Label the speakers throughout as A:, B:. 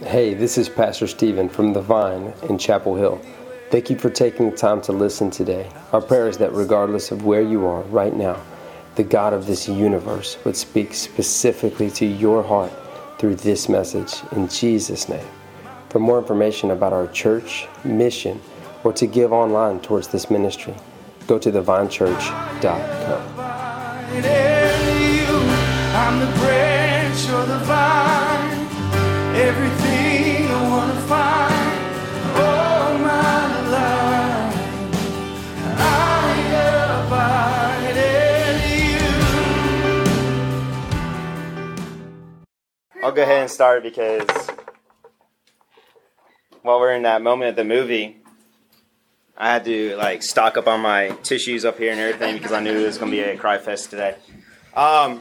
A: Hey, this is Pastor Stephen from The Vine in Chapel Hill. Thank you for taking the time to listen today. Our prayer is that regardless of where you are right now, the God of this universe would speak specifically to your heart through this message in Jesus' name. For more information about our church, mission, or to give online towards this ministry, go to thevinechurch.com.
B: I'll go ahead and start because while we're in that moment of the movie, I had to like stock up on my tissues up here and everything because I knew it was going to be a cry fest today. Um,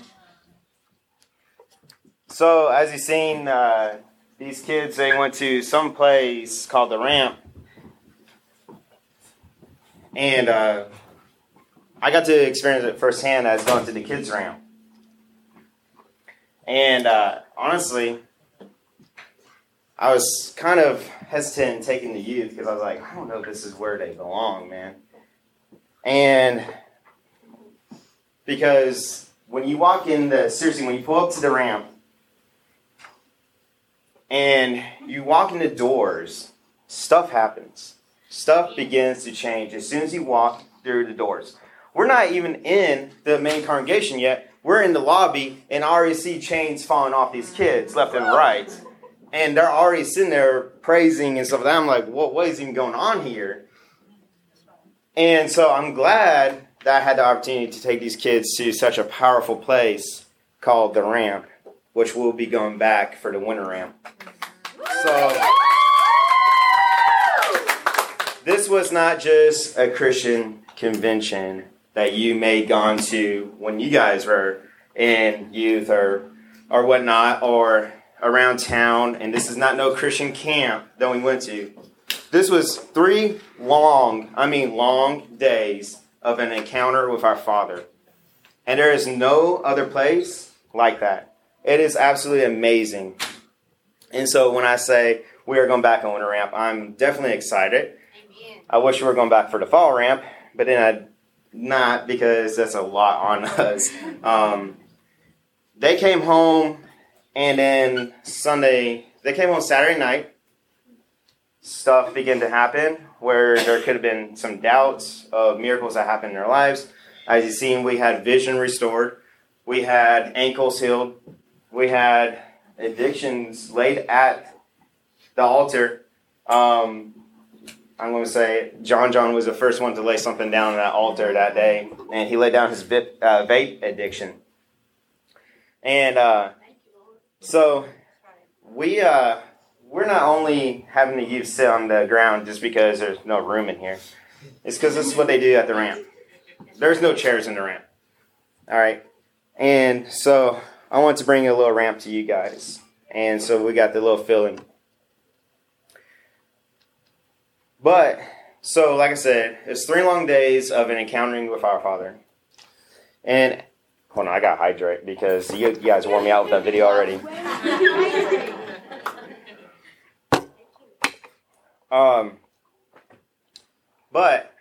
B: so as you've seen, uh, these kids they went to some place called the Ramp, and uh, I got to experience it firsthand as going to the kids' ramp. And uh, honestly, I was kind of hesitant in taking the youth because I was like, I don't know if this is where they belong, man. And because when you walk in the, seriously, when you pull up to the ramp and you walk in the doors, stuff happens. Stuff begins to change as soon as you walk through the doors. We're not even in the main congregation yet. We're in the lobby and already see chains falling off these kids left and right and they're already sitting there praising and stuff. I'm like, what, what is even going on here? And so I'm glad that I had the opportunity to take these kids to such a powerful place called the Ramp, which we'll be going back for the winter ramp. So this was not just a Christian convention that you may gone to when you guys were in youth or or whatnot or around town, and this is not no Christian camp that we went to. This was three long, I mean long days of an encounter with our Father. And there is no other place like that. It is absolutely amazing. And so when I say we are going back on winter ramp, I'm definitely excited. I wish we were going back for the fall ramp, but then I not because that's a lot on us. Um, they came home and then Sunday, they came on Saturday night. Stuff began to happen where there could have been some doubts of miracles that happened in their lives. As you've seen, we had vision restored, we had ankles healed, we had addictions laid at the altar. Um, I'm going to say John John was the first one to lay something down on that altar that day, and he laid down his vape, uh, vape addiction. And uh, so we uh, we're not only having the youth sit on the ground just because there's no room in here. It's because this is what they do at the ramp. There's no chairs in the ramp. All right, and so I want to bring a little ramp to you guys, and so we got the little filling. But so, like I said, it's three long days of an encountering with our Father, and Hold on, I got hydrate because you, you guys wore me out with that video already. Um, but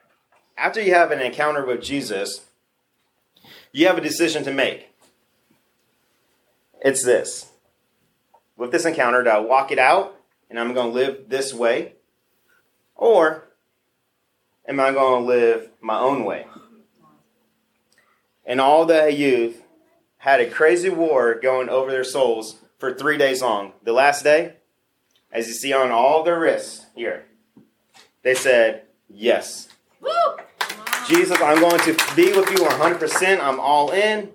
B: after you have an encounter with Jesus, you have a decision to make. It's this. With this encounter, do I walk it out and I'm going to live this way? Or am I going to live my own way? and all the youth had a crazy war going over their souls for three days long. The last day, as you see on all their wrists here, they said, Yes. Jesus, I'm going to be with you 100%. I'm all in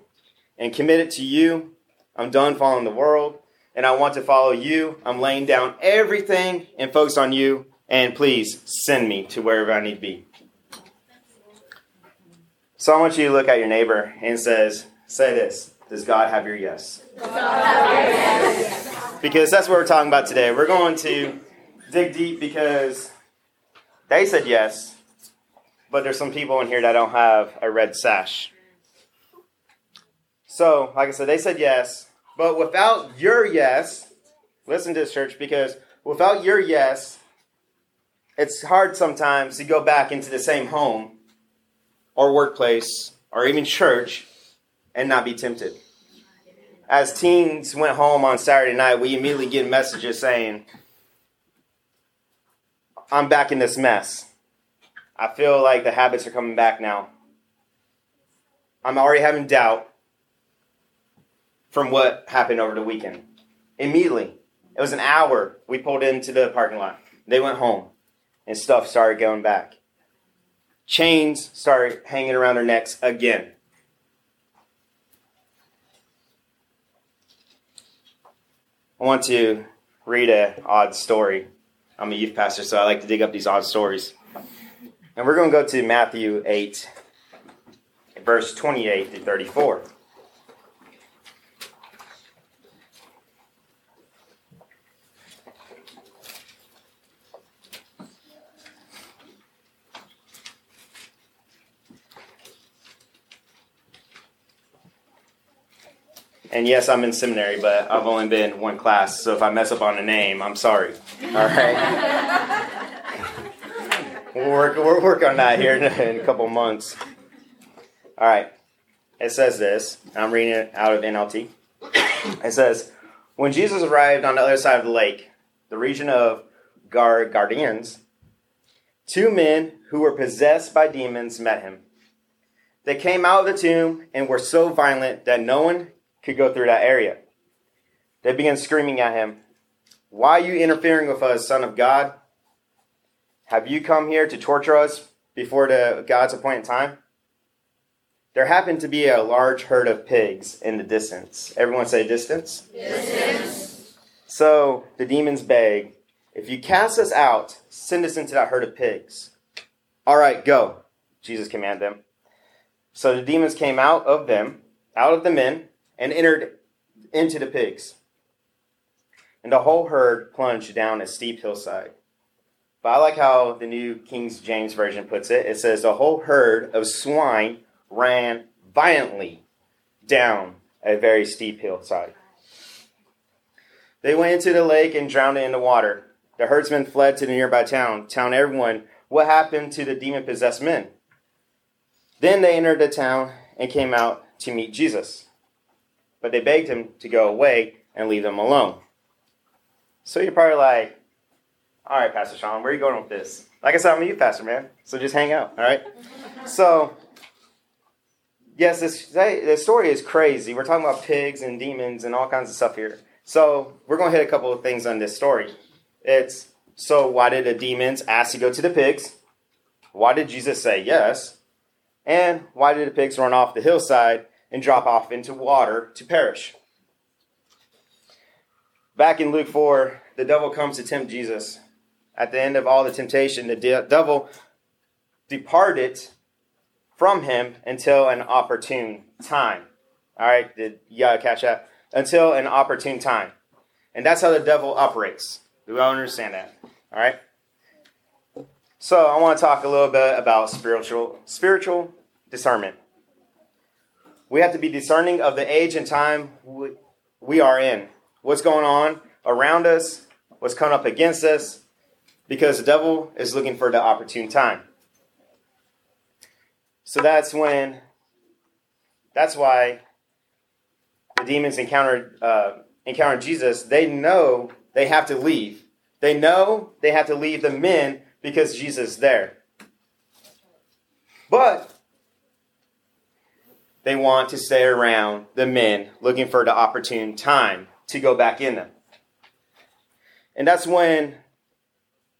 B: and committed to you. I'm done following the world and I want to follow you. I'm laying down everything and focus on you. And please send me to wherever I need to be. So I want you to look at your neighbor and says, say this. Does God have your yes? Because that's what we're talking about today. We're going to dig deep because they said yes, but there's some people in here that don't have a red sash. So, like I said, they said yes, but without your yes, Listen to this, church, because without your yes, it's hard sometimes to go back into the same home or workplace or even church and not be tempted. As teens went home on Saturday night, we immediately get messages saying, I'm back in this mess. I feel like the habits are coming back now. I'm already having doubt from what happened over the weekend. Immediately, it was an hour. We pulled into the parking lot. They went home, and stuff started going back. Chains started hanging around their necks again. I want to read a odd story. I'm a youth pastor, so I like to dig up these odd stories. And we're going to go to Matthew 8, verse 28 to 34. And yes, I'm in seminary, but I've only been one class, so if I mess up on a name, I'm sorry. All right? we'll, work, we'll work on that here in, a couple months. All right. It says this. I'm reading it out of NLT. It says, When Jesus arrived on the other side of the lake, the region of Gar Gardians, two men who were possessed by demons met him. They came out of the tomb and were so violent that no one could go through that area. They began screaming at him, Why are you interfering with us, Son of God? Have you come here to torture us before the God's appointed time? There happened to be a large herd of pigs in the distance. Everyone say distance? Distance. So the demons beg, If you cast us out, send us into that herd of pigs. All right, go, Jesus commanded them. So the demons came out of them, out of the men, and entered into the pigs. And the whole herd plunged down a steep hillside. But I like how the New King James Version puts it. It says, The whole herd of swine ran violently down a very steep hillside. They went into the lake and drowned in the water. The herdsmen fled to the nearby town, telling everyone what happened to the demon possessed men. Then they entered the town and came out to meet Jesus. But they begged him to go away and leave them alone. So you're probably like, all right, Pastor Shawn, where are you going with this? Like I said, I'm a youth pastor, man. So just hang out, all right? So, yes, this, this story is crazy. We're talking about pigs and demons and all kinds of stuff here. So, we're going to hit a couple of things on this story. It's so, why did the demons ask to go to the pigs? Why did Jesus say yes? And why did the pigs run off the hillside and drop off into water to perish? Back in Luke 4, the devil comes to tempt Jesus. At the end of all the temptation, the de- devil departed from him until an opportune time. All right, did gotta catch that? Until an opportune time. And that's how the devil operates. Do we all understand that? All right? So I want to talk a little bit about spiritual spiritual discernment. We have to be discerning of the age and time we are in. What's going on around us, what's coming up against us, because the devil is looking for the opportune time. So that's when, that's why the demons encountered uh, encountered Jesus. They know they have to leave. They know they have to leave the men because Jesus is there. But they want to stay around the men looking for the opportune time to go back in them. And that's when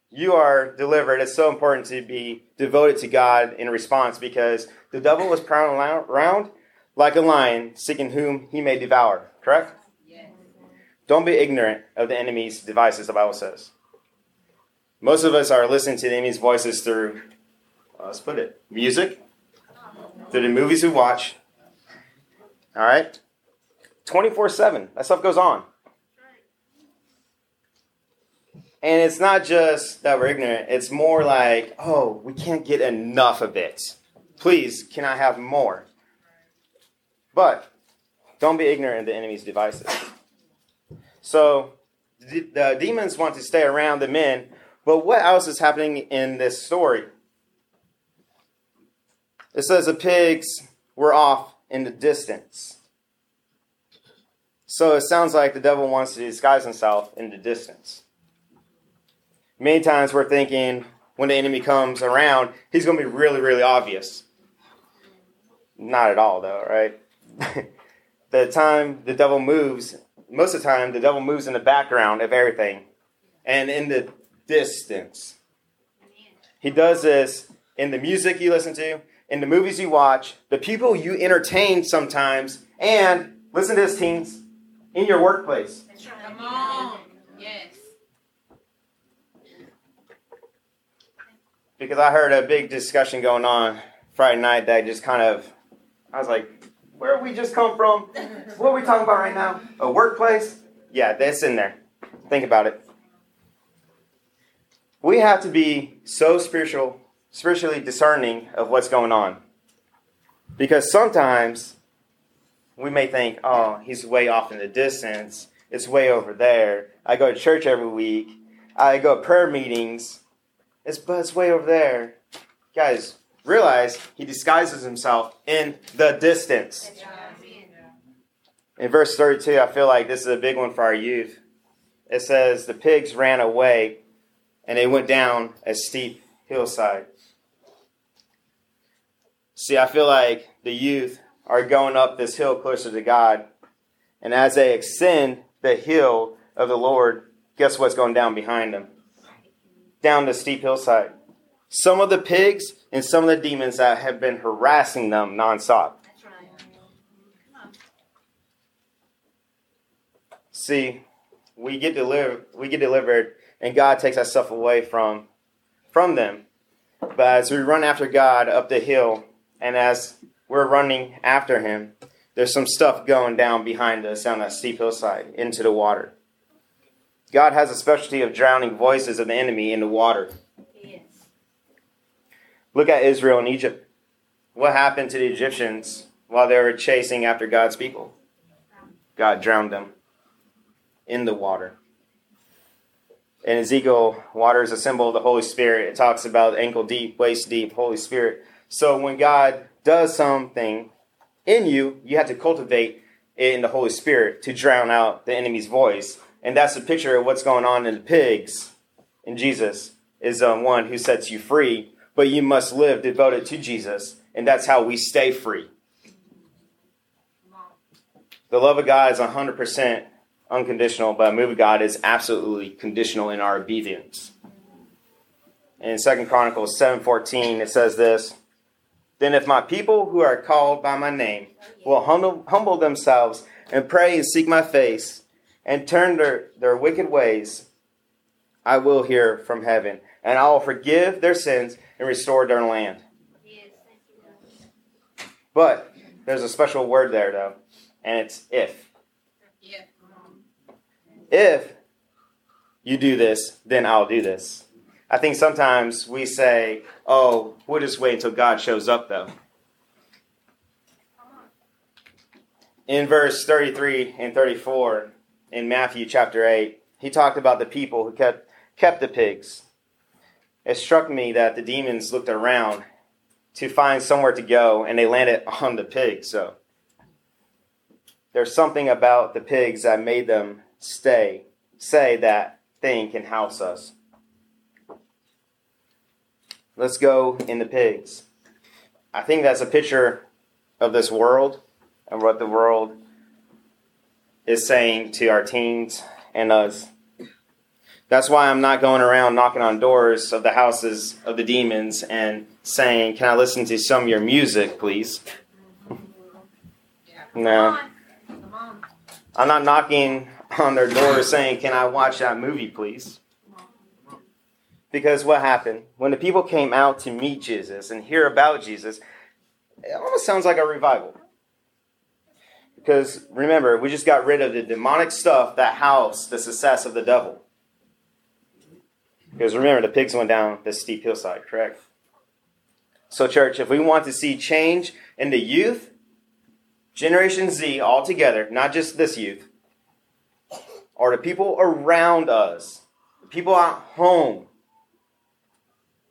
B: you are delivered. It's so important to be devoted to God in response because the devil was prowling around like a lion, seeking whom he may devour. Correct? Yes. Don't be ignorant of the enemy's devices, the Bible says. Most of us are listening to the enemy's voices through, uh, let's put it, music, through the movies we watch. All right? 24 7. That stuff goes on. And it's not just that we're ignorant, it's more like, oh, we can't get enough of it. Please, can I have more? But don't be ignorant of the enemy's devices. So, the demons want to stay around the men. But what else is happening in this story? It says the pigs were off in the distance. So it sounds like the devil wants to disguise himself in the distance. Many times we're thinking when the enemy comes around, he's going to be really, really obvious. Not at all, though, right? the time the devil moves, most of the time, the devil moves in the background of everything and in the distance. He does this in the music you listen to, in the movies you watch, the people you entertain sometimes, and listen to this, teens, in your workplace.
C: Come on. Yes.
B: Because I heard a big discussion going on Friday night that just kind of, I was like, where we just come from? What are we talking about right now? A workplace? Yeah, that's in there. Think about it. We have to be so spiritual, spiritually discerning of what's going on. Because sometimes we may think, oh, he's way off in the distance. It's way over there. I go to church every week. I go to prayer meetings. It's but it's way over there. Guys, realize he disguises himself in the distance. In verse 32, I feel like this is a big one for our youth. It says, The pigs ran away and they went down a steep hillside. See, I feel like the youth are going up this hill closer to God. And as they ascend the hill of the Lord, guess what's going down behind them? Down the steep hillside. Some of the pigs and some of the demons that have been harassing them nonstop. See, we get delivered, we get delivered, and God takes that stuff away from from them. But as we run after God up the hill, and as we're running after Him, there's some stuff going down behind us down that steep hillside into the water. God has a specialty of drowning voices of the enemy in the water.
C: Yes.
B: Look at Israel and Egypt. What happened to the Egyptians while they were chasing after God's people? God drowned them in the water. In Ezekiel, water is a symbol of the Holy Spirit. It talks about ankle deep, waist deep, Holy Spirit. So when God does something in you, you have to cultivate it in the Holy Spirit to drown out the enemy's voice. And that's a picture of what's going on in the pigs. And Jesus is the one who sets you free, but you must live devoted to Jesus, and that's how we stay free. The love of God is 100% unconditional, but a move of God is absolutely conditional in our obedience. In Second Chronicles 7:14 it says this, Then if my people who are called by my name will humble, humble themselves and pray and seek my face and turn their, their wicked ways, I will hear from heaven, and I will forgive their sins and restore their land.
C: Yes. Thank you, God.
B: But there's a special word there though, and it's if.
C: Yeah. Come on.
B: if you do this, then I'll do this. I think sometimes we say, oh, we'll just wait until God shows up, though. In verse 33 and 34 in Matthew chapter 8, he talked about the people who kept, kept the pigs. It struck me that the demons looked around to find somewhere to go and they landed on the pigs. So there's something about the pigs that made them stay, say that thing can house us. Let's go in the pigs. I think that's a picture of this world and what the world is saying to our teens and us. That's why I'm not going around knocking on doors of the houses of the demons and saying, Can I listen to some of your music, please? No.
C: Come on. Come on.
B: I'm not knocking on their door saying, Can I watch that movie, please? Because what happened? When the people came out to meet Jesus and hear about Jesus, it almost sounds like a revival. Because remember, we just got rid of the demonic stuff that housed the success of the devil. Because remember, the pigs went down the steep hillside, correct? So, church, if we want to see change in the youth, Generation Z altogether, not just this youth, or the people around us, the people at home,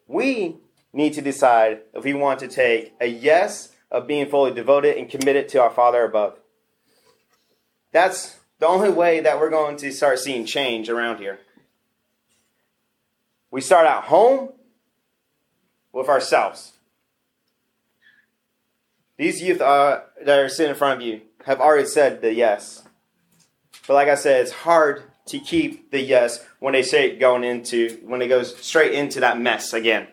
B: we need to decide if we want to take a yes of being fully devoted and committed to our Father above. That's the only way that we're going to start seeing change around here. We start at home with ourselves. These youth uh, that are sitting in front of you have already said the yes. But like I said, it's hard to keep the yes when they say it going into when it goes straight into that mess again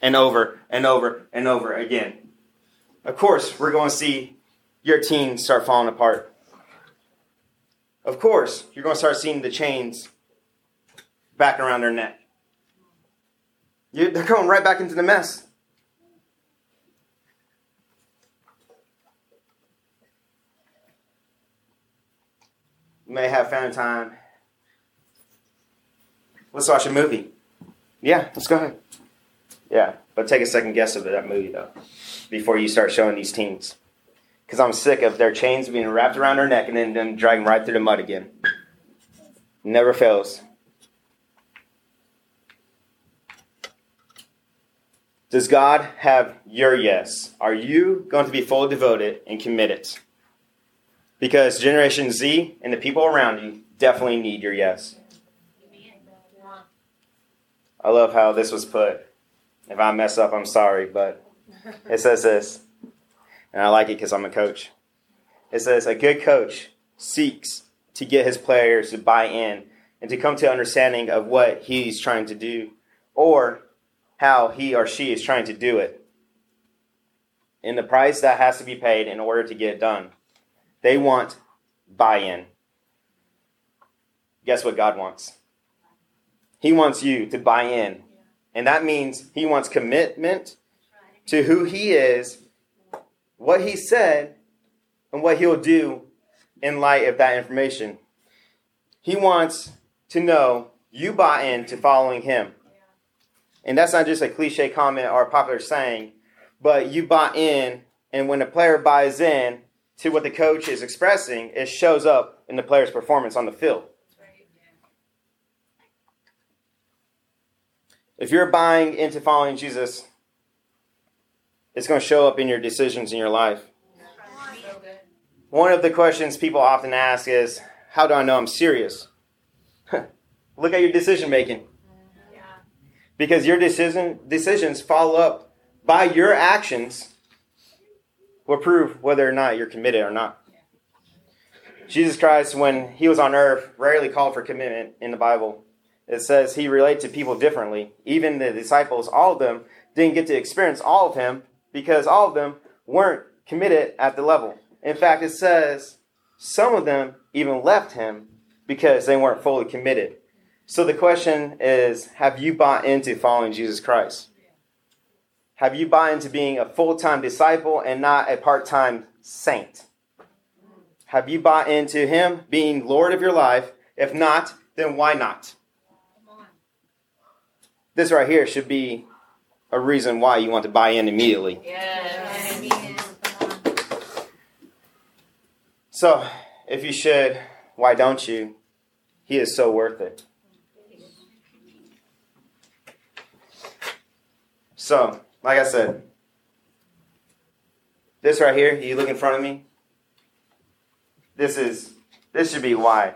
B: and over and over and over again. Of course, we're going to see your team start falling apart. Of course, you're going to start seeing the chains back around their neck. You, they're going right back into the mess. May have family time. Let's watch a movie. Yeah, let's go ahead. Yeah, but take a second guess of that movie though, before you start showing these teens. Because I'm sick of their chains being wrapped around their neck and then them dragging right through the mud again. Never fails. Does God have your yes? Are you going to be fully devoted and committed? Because Generation Z and the people around you definitely need your yes. I love how this was put. If I mess up, I'm sorry, but it says this, and I like it because I'm a coach. It says, A good coach seeks to get his players to buy in and to come to understanding of what he's trying to do or how he or she is trying to do it. And the price that has to be paid in order to get it done. They want buy in. Guess what God wants? He wants you to buy in. And that means He wants commitment to who He is, what He said, and what He'll do in light of that information. He wants to know you buy into following Him. And that's not just a cliche comment or a popular saying, but you buy in, and when a player buys in to what the coach is expressing, it shows up in the player's performance on the field. If you're buying into following Jesus, it's going to show up in your decisions in your life. One of the questions people often ask is, How do I know I'm serious? Look at your decision making. Because your decision, decisions follow up by your actions will prove whether or not you're committed or not. Jesus Christ, when he was on earth, rarely called for commitment in the Bible. It says he related to people differently. Even the disciples, all of them, didn't get to experience all of him because all of them weren't committed at the level. In fact, it says some of them even left him because they weren't fully committed. So the question is have you bought into following Jesus Christ? Have you bought into being a full time disciple and not a part time saint? Have you bought into Him being Lord of your life? If not, then why not? This right here should be a reason why you want to buy in immediately. So, if you should, why don't you? He is so worth it. So, like I said, this right here, you look in front of me. This is this should be why.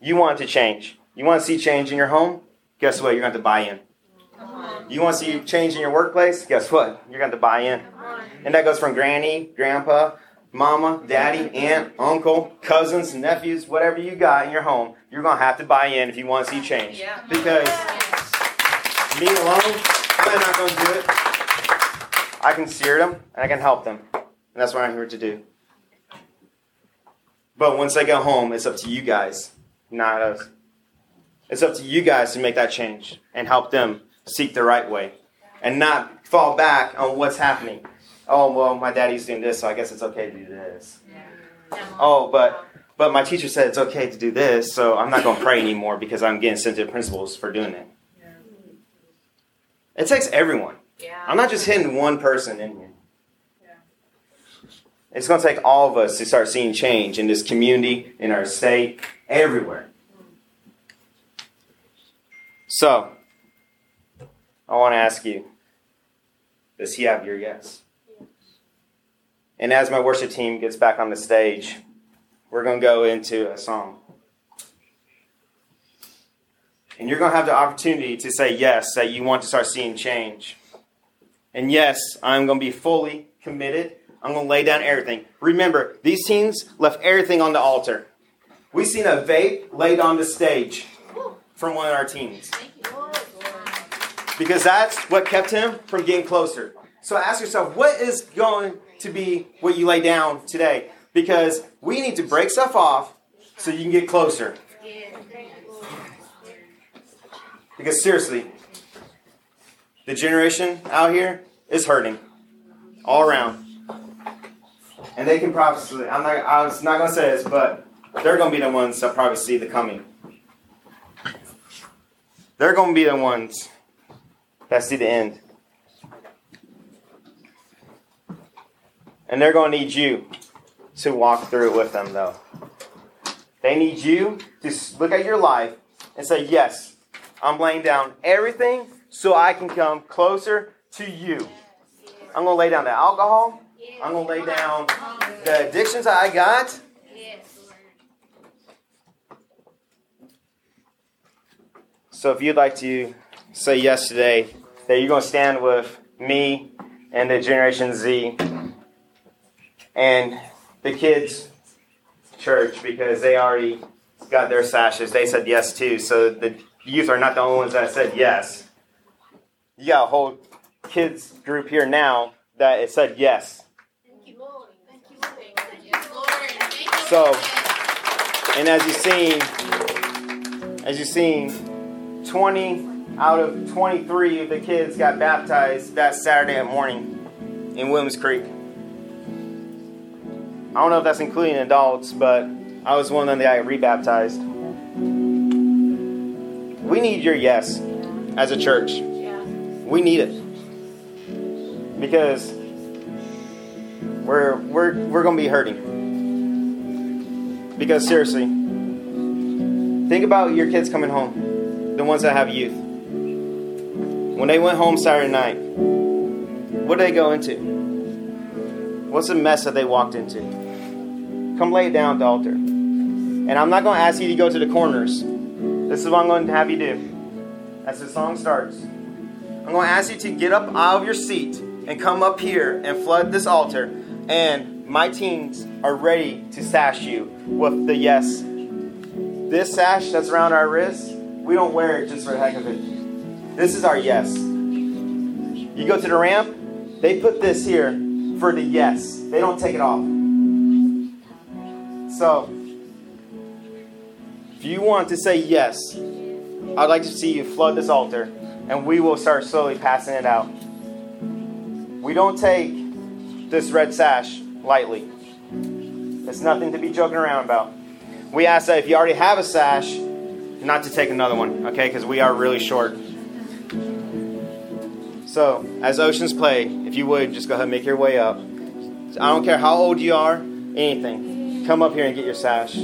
B: You want to change. You want to see change in your home? Guess what? You're going to have to buy in. You want to see change in your workplace? Guess what? You're going to buy in. And that goes from granny, grandpa, mama, daddy, aunt, uncle, cousins, nephews, whatever you got in your home. You're going to have to buy in if you want to see change. Because me alone, I'm not going to do it. I can steer them and I can help them. And that's what I'm here to do. But once I go home, it's up to you guys, not us. It's up to you guys to make that change and help them seek the right way and not fall back on what's happening. Oh, well, my daddy's doing this, so I guess it's okay to do this. Oh, but but my teacher said it's okay to do this, so I'm not going to pray anymore because I'm getting sent to principals for doing it. It takes everyone. I'm not just hitting one person in here. It's going to take all of us to start seeing change in this community, in our state, everywhere. So, I want to ask you Does he have your yes? And as my worship team gets back on the stage, we're going to go into a song. And you're going to have the opportunity to say yes, that you want to start seeing change. And yes, I'm going to be fully committed. I'm going to lay down everything. Remember, these teens left everything on the altar. We've seen a vape laid on the stage from one of our teens. Because that's what kept him from getting closer. So ask yourself, what is going to be what you lay down today? Because we need to break stuff off so you can get closer. Because seriously, the generation out here is hurting all around. And they can probably, I'm not, I was not going to say this, but they're going to be the ones that probably see the coming. They're going to be the ones that see the end. And they're going to need you to walk through it with them, though. They need you to look at your life and say, Yes, I'm laying down everything so I can come closer to you. I'm going to lay down the alcohol. I'm going to lay down the addictions I got. So if you'd like to say yes today, that you're going to stand with me and the Generation Z and the kids' church because they already got their sashes. They said yes too. So the youth are not the only ones that said yes. You got a whole kids group here now that it said yes. So, and as you've seen, as you've seen, 20 out of 23 of the kids got baptized that Saturday morning in Williams Creek. I don't know if that's including adults, but I was one of them that got rebaptized. We need your yes as a church. We need it because we're we're we're gonna be hurting. Because seriously, think about your kids coming home, the ones that have youth. When they went home Saturday night, what did they go into? What's the mess that they walked into? Come lay it down at the altar. And I'm not going to ask you to go to the corners. This is what I'm going to have you do. As the song starts, I'm going to ask you to get up out of your seat and come up here and flood this altar. And my teens are ready to sash you with the yes. This sash that's around our wrist, we don't wear it just for the heck of it. This is our yes. You go to the ramp, they put this here for the yes. They don't take it off. So, if you want to say yes, I'd like to see you flood this altar and we will start slowly passing it out. We don't take this red sash lightly. It's nothing to be joking around about. We ask that if you already have a sash, not to take another one, okay? Because we are really short. So, as oceans play, if you would, just go ahead and make your way up. I don't care how old you are, anything. Come up here and get your sash.